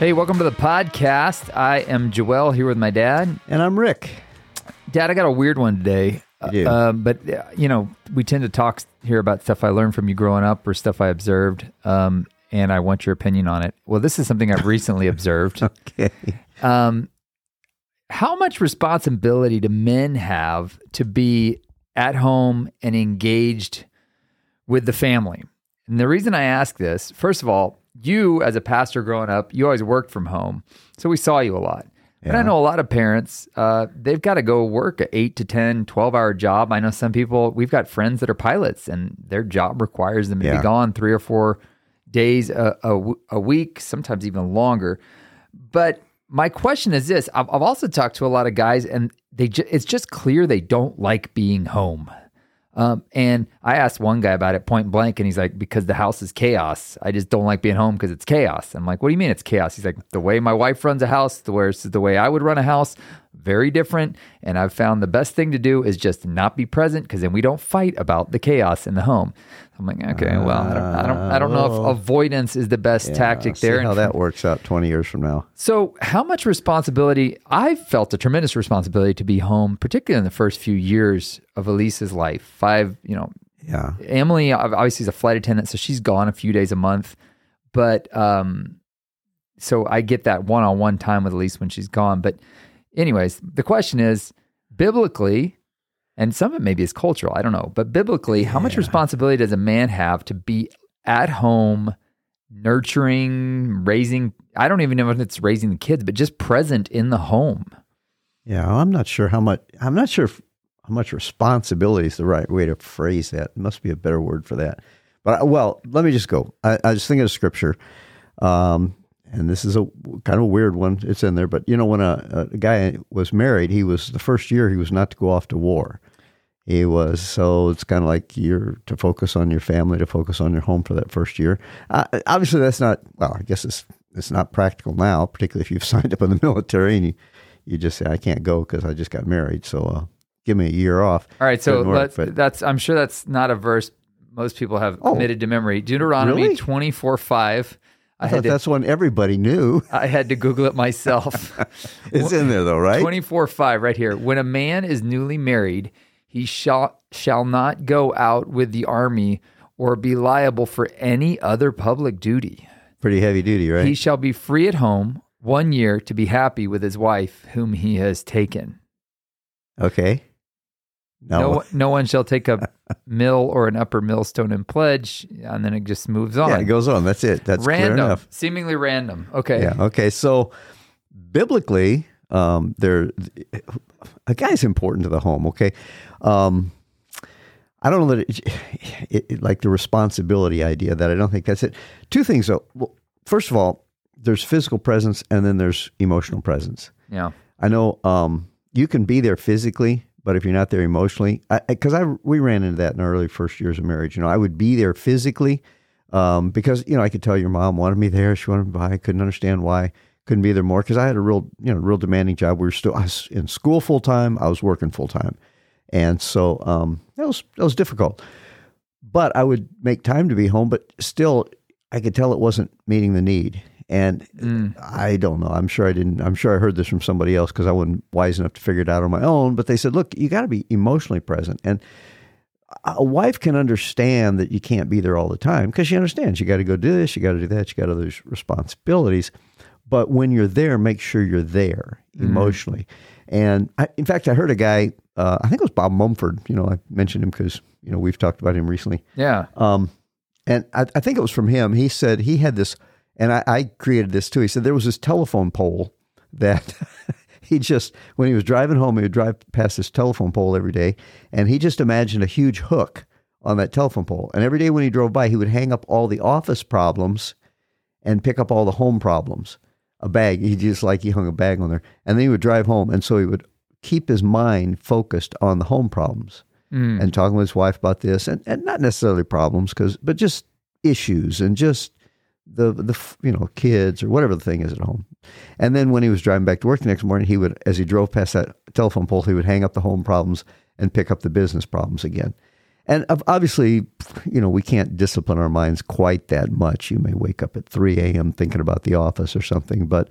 Hey, welcome to the podcast. I am Joel here with my dad. And I'm Rick. Dad, I got a weird one today. You? Uh, but, uh, you know, we tend to talk here about stuff I learned from you growing up or stuff I observed. Um, and I want your opinion on it. Well, this is something I've recently observed. Okay. Um, how much responsibility do men have to be at home and engaged with the family? And the reason I ask this, first of all, you as a pastor growing up, you always worked from home. So we saw you a lot. And I know a lot of parents, uh, they've got to go work a 8 to 10, 12 hour job. I know some people, we've got friends that are pilots and their job requires them to Yeah. be gone three or four days a a week, sometimes even longer. But my question is this: I've, I've also talked to a lot of guys, and they ju- it's just clear they don't like being home. Um, and I asked one guy about it point blank, and he's like, "Because the house is chaos. I just don't like being home because it's chaos." I'm like, "What do you mean it's chaos?" He's like, "The way my wife runs a house, the way the way I would run a house, very different. And I've found the best thing to do is just not be present because then we don't fight about the chaos in the home." I'm like, "Okay, well, I don't, I don't, I don't know if avoidance is the best tactic See there." how that works out 20 years from now. so, how much responsibility? I felt a tremendous responsibility to be home, particularly in the first few years of Elise's life. Five, you know, Yeah. Emily obviously is a flight attendant, so she's gone a few days a month. But um, so I get that one-on-one time with Elise when she's gone. But, anyways, the question is, biblically, and some of it maybe is cultural. I don't know, but biblically, how much responsibility does a man have to be at home? nurturing, raising, I don't even know if it's raising the kids, but just present in the home. Yeah. I'm not sure how much, I'm not sure if, how much responsibility is the right way to phrase that. Must be a better word for that. But, uh, well, let me just go. I, I was thinking of scripture. Um, and this is a kind of a weird one. It's in there, but you know, when a, a guy was married, he was the first year he was not to go off to war. He was so it's kind of like you're to focus on your family, to focus on your home for that first year. Uh, obviously, that's not well. I guess it's it's not practical now, particularly if you've signed up in the military and you you just say I can't go because I just got married. So uh, give me a year off. All right, so work, that's, I'm sure that's not a verse most people have Oh. committed to memory. Deuteronomy Really? 24 5. I I thought to, that's one everybody knew. I had to Google it myself. It's in there though, right? 24 5 right here. When a man is newly married, he shall, shall not go out with the army or be liable for any other public duty. Pretty heavy duty, right? He shall be free at home one year to be happy with his wife whom he has taken. okay. Now, No, no one shall take a mill or an upper millstone in pledge, and then it just moves on. yeah, it goes on. That's it. That's clear random, seemingly random. Okay. Yeah. Okay. So biblically, um, there a guy's important to the home. Okay. Um, I don't know that it, it, it- like the responsibility idea that I don't think that's it. Two things though. Well, first of all, there's physical presence and then there's emotional presence. Yeah. I know um, you can be there physically, but if you're not there emotionally, because I, we ran into that in our early first years of marriage. You know, I would be there physically um, because you know I could tell your mom wanted me there. She wanted me by. I couldn't understand why. Couldn't be there more because I had a real you know real demanding job. We were still I was in school full time. I was working full time, and so um, that was that was difficult. But I would make time to be home, but still I could tell it wasn't meeting the need. And I don't know. I'm sure I didn't. I'm sure I heard this from somebody else because I wasn't wise enough to figure it out on my own. But they said, look, you got to be emotionally present. And a wife can understand that you can't be there all the time because she understands you got to go do this, you got to do that, you got other responsibilities. But when you're there, make sure you're there emotionally. And I, in fact, I heard a guy, uh, I think it was Bob Mumford. You know, I mentioned him because you know we've talked about him recently. Yeah. Um, and I, I think it was from him. He said he had this, and I, I created this too. He said there was this telephone pole that he just, when he was driving home, he would drive past this telephone pole every day, and he just imagined a huge hook on that telephone pole. And every day when he drove by, he would hang up all the office problems and pick up all the home problems. A bag, he just like he hung a bag on there, and then he would drive home, and so he would keep his mind focused on the home problems Mm. and talking with his wife about this, and, and not necessarily problems, because but just issues and just the the you know kids or whatever the thing is at home. And then when he was driving back to work the next morning, he would as he drove past that telephone pole, he would hang up the home problems and pick up the business problems again. And obviously, you know, we can't discipline our minds quite that much. You may wake up at 3 a.m. thinking about the office or something, but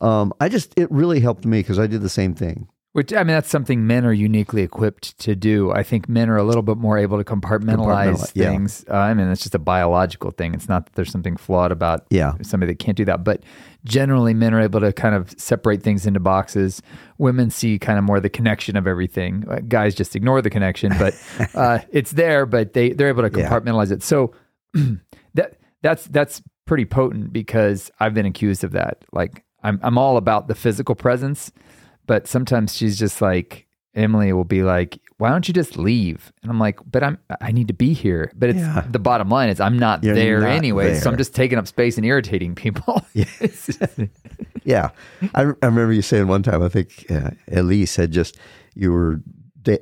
um, I just, it really helped me because I did the same thing. Which I mean, that's something men are uniquely equipped to do. I think men are a little bit more able to compartmentalize Compartmentalize, yeah. things. Uh, I mean, it's just a biological thing. It's not that there's something flawed about Yeah. somebody that can't do that. But generally, men are able to kind of separate things into boxes. Women see kind of more the connection of everything. Uh, Guys just ignore the connection, but uh, it's there. But they they're able to Yeah. compartmentalize it. So that that's that's pretty potent because I've been accused of that. Like I'm I'm all about the physical presence, but sometimes she's just like Emily will be like, "Why don't you just leave?" And I'm like, "But I'm I need to be here." But it's Yeah. the bottom line is I'm not You're there not anyway, so I'm just taking up space and irritating people. Yeah. I, I remember you saying one time, I think uh, Elise had just, you were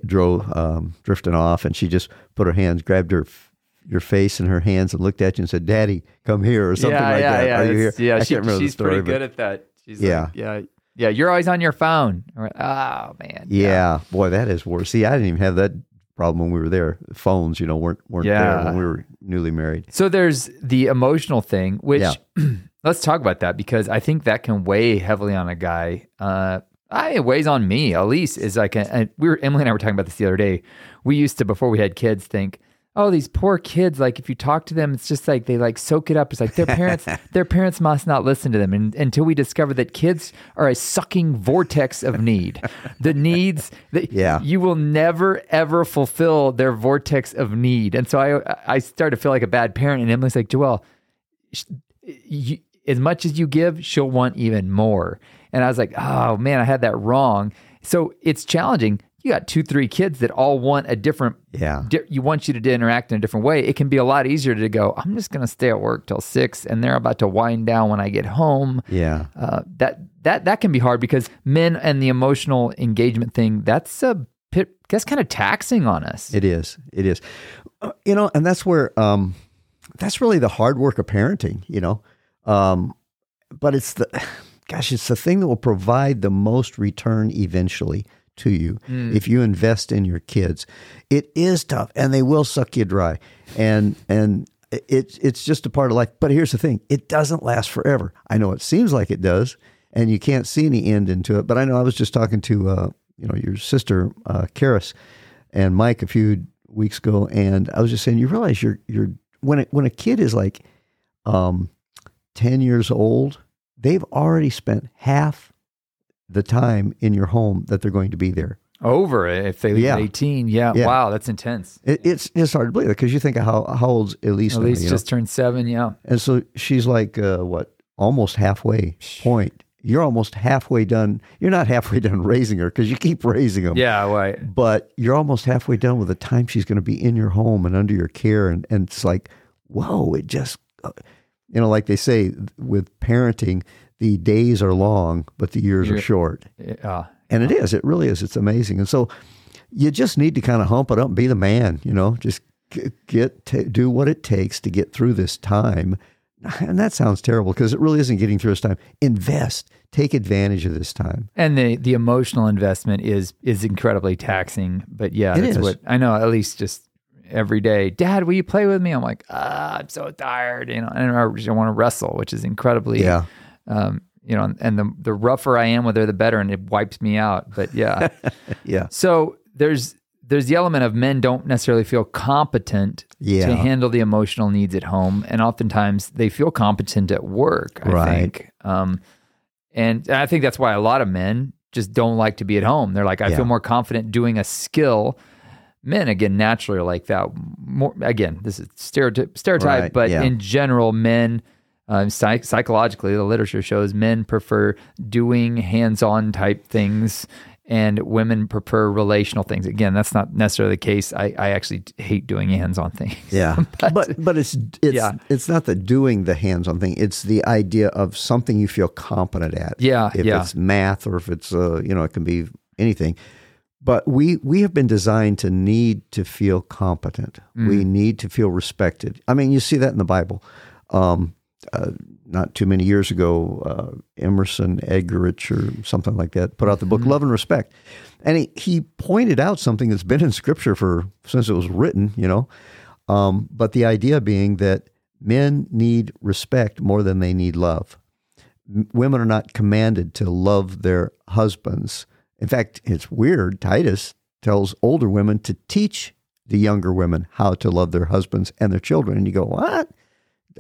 drove, um, drifting off and she just put her hands, grabbed her, f- your face in her hands and looked at you and said, Daddy, come here or something yeah, like yeah, that. yeah, Are you here? yeah. I she- can't remember she's the story, pretty but good at that. She's Yeah. like, yeah, yeah. You're always on your phone. Oh man, yeah, boy, that is worse. See, I didn't even have that problem when we were there. Phones, you know, weren't, weren't there when we were newly married. So there's the emotional thing, which Yeah. let's talk about that because I think that can weigh heavily on a guy. Uh, I, it weighs on me. Elise is like, a, a- we were Emily and I were talking about this the other day. We used to before we had kids think, oh, these poor kids. Like if you talk to them, it's just like they like soak it up. It's like their parents, their parents must not listen to them. And until we discover that kids are a sucking vortex of need, the needs that Yeah. you will never ever fulfill their vortex of need. And so I I started to feel like a bad parent. And Emily's like, joel you, as much as you give, she'll want even more. And I was like, oh man, I had that wrong. So it's challenging. You got two, three kids that all want a different. Yeah. di- you want you to interact in a different way. It can be a lot easier to go. I'm just going to stay at work till six, and they're about to wind down when I get home. Yeah. Uh, that that that can be hard because men and the emotional engagement thing. That's a pit, that's kind of taxing on us. It is. It is. Uh, you know, and that's where um that's really the hard work of parenting, you know. Um but it's the gosh, it's the thing that will provide the most return eventually to you if you invest in your kids. It is tough and they will suck you dry. And and it's it's just a part of life. But here's the thing, it doesn't last forever. I know it seems like it does and you can't see any end into it, but I know I was just talking to uh, you know, your sister uh Karis and Mike a few weeks ago, and I was just saying, you realize you're you're when it, when a kid is like um, ten years old, they've already spent half the time in your home that they're going to be there. Over it if they leave Yeah. at 18. Yeah. Yeah. Wow, that's intense. It, it's it's hard to believe because you think of how how old's Elise? At now, least know? just turned seven. Yeah. and so she's like uh, what almost halfway point. You're almost halfway done. You're not halfway done raising her because you keep raising them. Yeah. Right. but you're almost halfway done with the time she's going to be in your home and under your care and, and it's like whoa it just uh, you know like they say with parenting the days are long but the years are Yeah. short Uh, and it is it really is it's amazing and so you just need to kind of hump it up and be the man you know just get do what it takes to get through this time and that sounds terrible because it really isn't getting through this time invest take advantage of this time and the the emotional investment is is incredibly taxing. But yeah, It that's is. what I know. At least just every day, Dad, will you play with me? I'm like, ah, I'm so tired, you know, and I just want to wrestle, which is incredibly, yeah um, you know, and the the rougher I am with her, the better, and it wipes me out. But yeah, yeah so there's there's the element of men don't necessarily feel competent Yeah. to handle the emotional needs at home, and oftentimes they feel competent at work. I Right. think, um, and I think that's why a lot of men just don't like to be at home. They're like, I Yeah. feel more confident doing a skill. Men again naturally are like that. More again, this is stereotype, stereotype, Right, but yeah. in general, men. Uh, psych- psychologically, the literature shows men prefer doing hands-on type things, and women prefer relational things. Again, that's not necessarily the case. I, I actually hate doing hands-on things. Yeah, but but it's it's Yeah. it's not the doing the hands-on thing. It's the idea of something you feel competent at. Yeah, if yeah. it's math or if it's uh, you know it can be anything. But we we have been designed to need to feel competent. Mm. We need to feel respected. I mean, you see that in the Bible. Um, uh, not too many years ago, uh, Emerson Eggerichs or something like that put out the book Mm-hmm. Love and Respect, and he he pointed out something that's been in Scripture for since it was written, you know, um, but the idea being that men need respect more than they need love. M- Women are not commanded to love their husbands. In fact, it's weird. Titus tells older women to teach the younger women how to love their husbands and their children. And you go, what?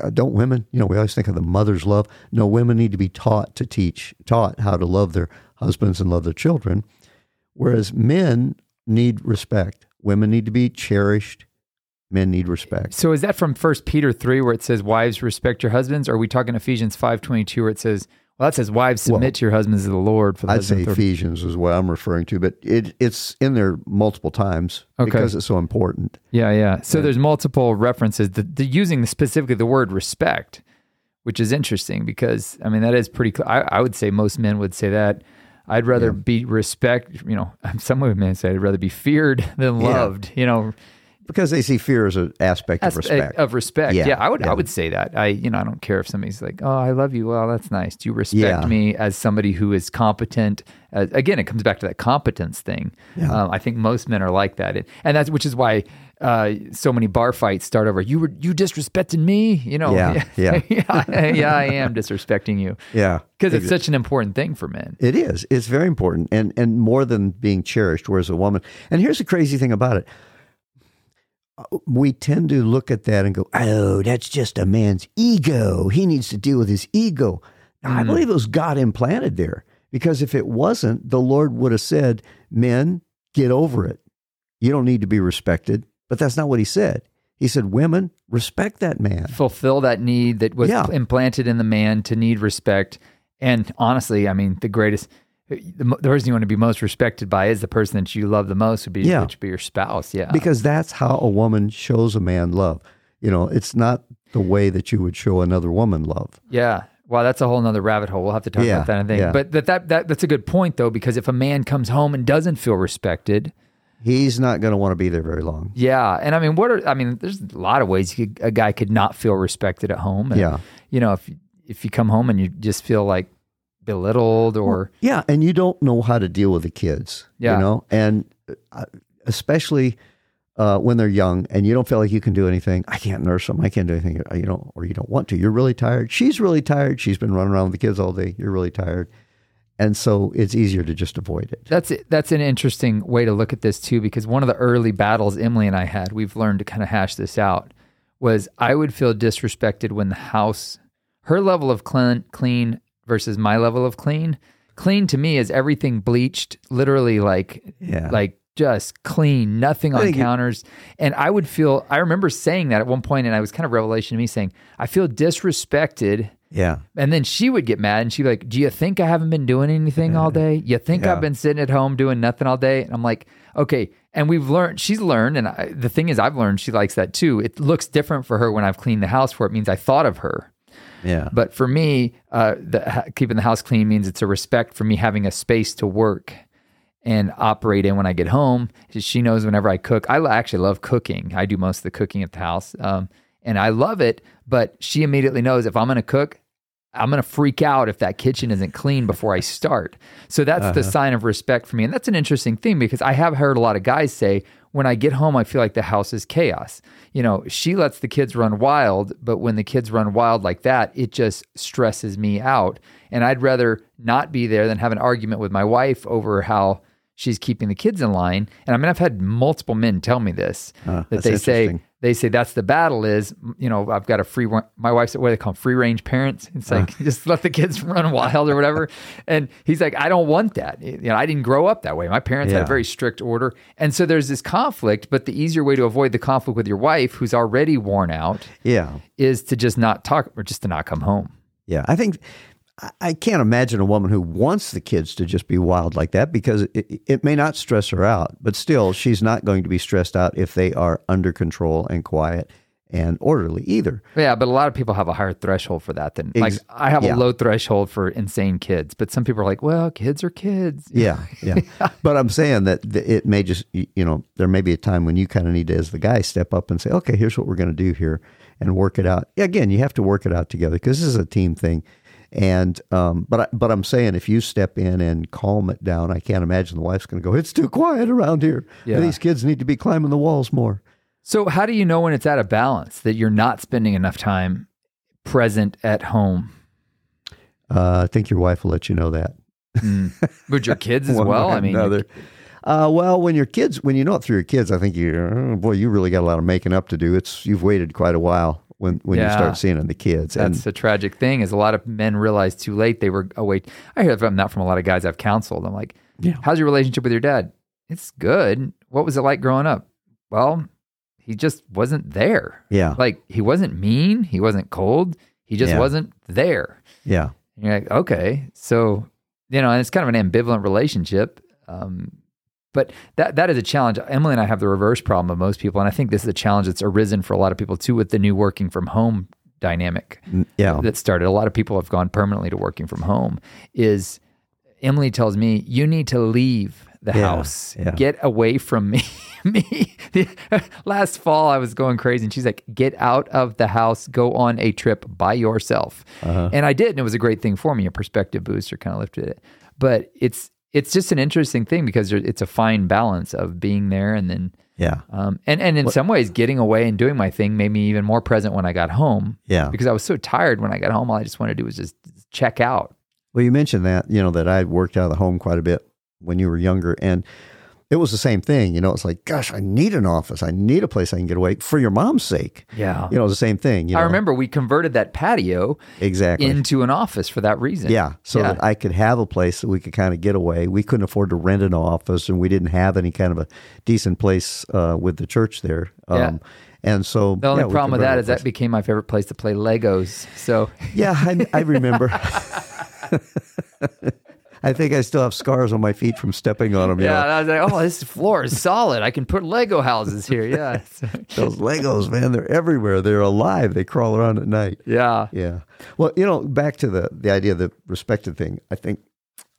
Uh, Don't women, you know, we always think of the mother's love. No, women need to be taught to teach, taught how to love their husbands and love their children. Whereas men need respect. Women need to be cherished. Men need respect. So is that from First Peter three where it says wives respect your husbands? Or are we talking Ephesians five twenty two where it says well that says wives submit Well, to your husbands as the Lord for the I'd say. Ephesians is what I'm referring to, but it, it's in there multiple times Okay. because it's so important. Yeah, yeah. So there's multiple references. The, the using specifically the word respect, which is interesting because I mean that is pretty. I, I would say most men would say that. I'd rather be respect. You know, some women say I'd rather be feared than Yeah. loved. You know, Because they see fear as an aspect of As- respect. Of respect. Yeah, Yeah, I would. yeah. I would say that. I, you know, I don't care if somebody's like, "Oh, I love you." Well, that's nice. Do you respect Yeah. me as somebody who is competent? Uh, again, it comes back to that competence thing. Yeah. Um, I think most men are like that, and, and that's which is why uh, so many bar fights start over. You were you disrespecting me. You know. Yeah, yeah. yeah, yeah. I am disrespecting you yeah. because it's such an important thing for men. It is. It's very important and, and more than being cherished, whereas a woman. And here's the crazy thing about it. Uh, we tend to look at that and go, oh, that's just a man's ego. He needs to deal with his ego. Now, I hmm. believe it was God implanted there because if it wasn't, the Lord would have said, men, get over it. You don't need to be respected. But that's not what he said. He said, women, respect that man. fulfill that need that was Yeah. implanted in the man to need respect. And honestly, I mean, the greatest, the, the person you want to be most respected by is the person that you love the most would be, Yeah. which would be your spouse. Yeah. because that's how a woman shows a man love. You know, it's not the way that you would show another woman love. yeah. Wow, that's a whole nother rabbit hole. We'll have to talk Yeah, about that, I think. yeah. But that, that, that, that's a good point, though, because if a man comes home and doesn't feel respected, He's not going to want to be there very long. yeah. And I mean, what are, I mean, there's a lot of ways you could, a guy could not feel respected at home. And, Yeah. You know, if, if you come home and you just feel like belittled or, Yeah, and you don't know how to deal with the kids. Yeah. you know, and uh, especially uh, when they're young, and you don't feel like you can do anything. I can't nurse them. I can't do anything. uh, You know, or you don't want to. You're really tired. She's really tired. She's been running around with the kids all day. You're really tired, and so it's easier to just avoid it. That's that's an interesting way to look at this too, because one of the early battles Emily and I had, we've learned to kind of hash this out, was I would feel disrespected when the house, her level of clean, clean versus my level of clean. Clean to me is everything bleached, literally like Yeah. like just clean, nothing on counters. And I would feel. I remember saying that at one point, and I was kind of revelation to me saying, I feel disrespected. Yeah, And then she would get mad and she'd be like, Do you think I haven't been doing anything all day? You think Yeah. I've been sitting at home doing nothing all day? And I'm like, Okay. And we've learned, she's learned. And I, the thing is, I've learned she likes that too. It looks different for her when I've cleaned the house for it means I thought of her. Yeah, But for me, uh, the, keeping the house clean means it's a respect for me having a space to work and operate in when I get home. She knows whenever I cook. I actually love cooking. I do most of the cooking at the house, um, and I love it. But she immediately knows if I'm going to cook, I'm going to freak out if that kitchen isn't clean before I start. So that's the sign of respect for me, and that's an interesting thing because I have heard a lot of guys say. When I get home, I feel like the house is chaos. You know, she lets the kids run wild, but when the kids run wild like that, it just stresses me out. And I'd rather not be there than have an argument with my wife over how she's keeping the kids in line. And I mean, I've had multiple men tell me this that they say. They say that's the battle is you know I've got a free my wife's what do they call them, free range parents. It's like uh-huh. just let the kids run wild or whatever. And he's like, I don't want that. You know, I didn't grow up that way. My parents had a very strict order, and so there's this conflict. But the easier way to avoid the conflict with your wife, who's already worn out, yeah. is to just not talk or just to not come home. Yeah, I think I- can't imagine a woman who wants the kids to just be wild like that because it, it may not stress her out, but still, she's not going to be stressed out if they are under control and quiet and orderly either. Yeah, but a lot of people have a higher threshold for that than like Ex- I have yeah. a low threshold for insane kids, but some people are like, well, kids are kids. Yeah, yeah. but I'm saying that it may just, you know, there may be a time when you kind of need to, as the guy, step up and say, okay, here's what we're going to do here and work it out. Again, you have to work it out together because this is a team thing. And, um, but, I, but I'm saying if you step in and calm it down, I can't imagine the wife's going to go, it's too quiet around here. Yeah. These kids need to be climbing the walls more. So how do you know when it's out of balance that you're not spending enough time present at home? Uh, I think your wife will let you know that. but your kids as well? I mean, another. Uh, well, when your kids, when you know it through your kids, I think you, oh, boy, you really got a lot of making up to do. It's you've waited quite a while when when you start seeing it in the kids. That's and the tragic thing is a lot of men realize too late they were away. I hear from that from a lot of guys I've counseled. I'm like, Yeah. how's your relationship with your dad? It's good. What was it like growing up? Well, he just wasn't there. yeah, Like he wasn't mean. He wasn't cold. He just Yeah. wasn't there. yeah, And you're like, okay, so you know, and it's kind of an ambivalent relationship. Um, but that that is a challenge. Emily and I have the reverse problem of most people, and I think this is a challenge that's arisen for a lot of people too with the new working from home dynamic yeah, that started. A lot of people have gone permanently to working from home. Is Emily tells me you need to leave the Yeah, house, yeah. get away from me. me. Last fall, I was going crazy, and she's like, "Get out of the house, go on a trip by yourself." Uh-huh. And I did, and it was a great thing for me. A perspective booster kind of lifted it. But it's it's just an interesting thing because it's a fine balance of being there and then. yeah, Um, and and in some ways, getting away and doing my thing made me even more present when I got home yeah. because I was so tired when I got home. All I just wanted to do was just check out. Well, you mentioned that you know that I worked out of the home quite a bit when you were younger, and it was the same thing. You know, it's like, gosh, I need an office. I need a place I can get away for your mom's sake. Yeah. You know, the same thing. You I remember we converted that patio exactly. into an office for that reason. Yeah, so Yeah. that I could have a place that we could kind of get away. We couldn't afford to rent an office, and we didn't have any kind of a decent place uh, with the church there. Um, Yeah. And so The only yeah, problem with that is that became my favorite place to play Legos. So yeah, I, I remember. I think I still have scars on my feet from stepping on them. yeah, I was like, oh, this floor is solid. I can put Lego houses here. Yeah. Those Legos, man, they're everywhere. They're alive. They crawl around at night. yeah. Yeah. Well, you know, back to the the idea of the respected thing. I think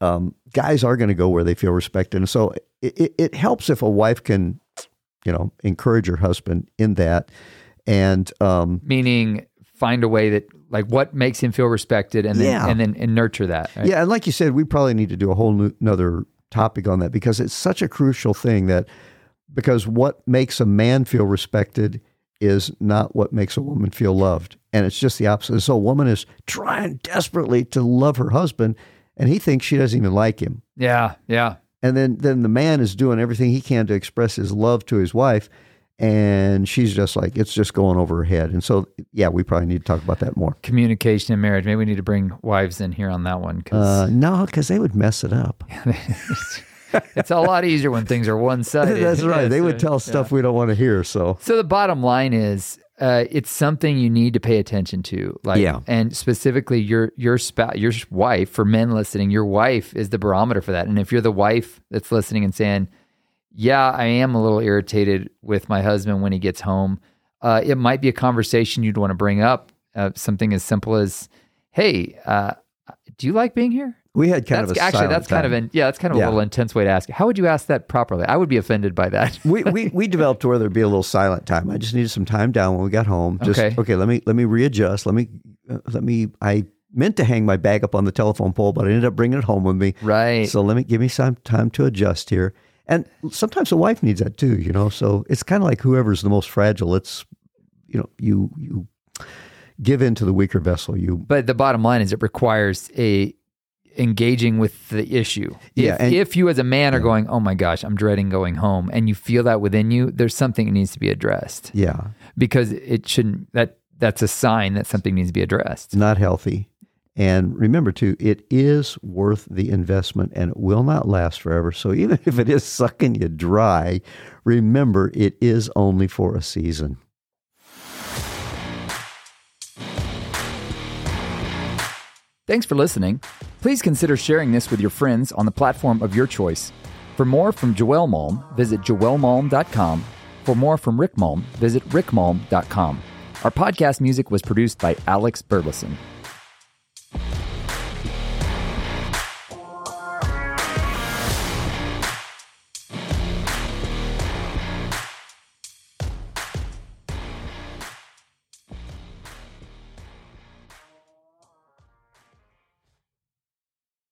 um, guys are going to go where they feel respected, and so it, it, it helps if a wife can, you know, encourage her husband in that, and um, Meaning find a way that like what makes him feel respected and then Yeah. and then and nurture that. right? yeah, and like you said, we probably need to do a whole new, another topic on that because it's such a crucial thing that because what makes a man feel respected is not what makes a woman feel loved. And it's just the opposite. So a woman is trying desperately to love her husband and he thinks she doesn't even like him. Yeah. Yeah. And then then the man is doing everything he can to express his love to his wife and she's just like it's just going over her head. And so yeah, we probably need to talk about that more. Communication in marriage. Maybe we need to bring wives in here on that one because Uh, no, because they would mess it up. it's a lot easier when things are one sided. That's right. They would tell stuff we don't want to hear. So So the bottom line is, uh, it's something you need to pay attention to. Like, Yeah. and specifically your your spouse, your wife. For men listening, your wife is the barometer for that. And if you're the wife that's listening and saying, "Yeah, I am a little irritated with my husband when he gets home," uh, it might be a conversation you'd want to bring up. Uh, something as simple as, "Hey, uh, do you like being here?" we had kind that's of a actually that's kind of time. an yeah, that's kind of Yeah. a little intense way to ask. How would you ask that properly? I would be offended by that. we, we we developed where there'd be a little silent time. I just needed some time down when we got home. Just Okay. okay. let me let me readjust. Let me uh, let me. I meant to hang my bag up on the telephone pole, but I ended up bringing it home with me. right. So let me give me some time to adjust here. And sometimes the wife needs that too, you know. So it's kind of like whoever's the most fragile. It's you know you you give in to the weaker vessel. You But the bottom line is it requires a engaging with the issue. Yeah, If, and- if you as a man are going, oh my gosh, I'm dreading going home, and you feel that within you, there's something that needs to be addressed yeah, because it shouldn't. That that's a sign that something needs to be addressed. not healthy. And remember too, it is worth the investment and it will not last forever. So even if it is sucking you dry, remember it is only for a season. Thanks for listening. Please consider sharing this with your friends on the platform of your choice. For more from Joel Malm, visit joelmalm.com. For more from Rick Malm, visit rickmalm.com. Our podcast music was produced by Alex Burleson.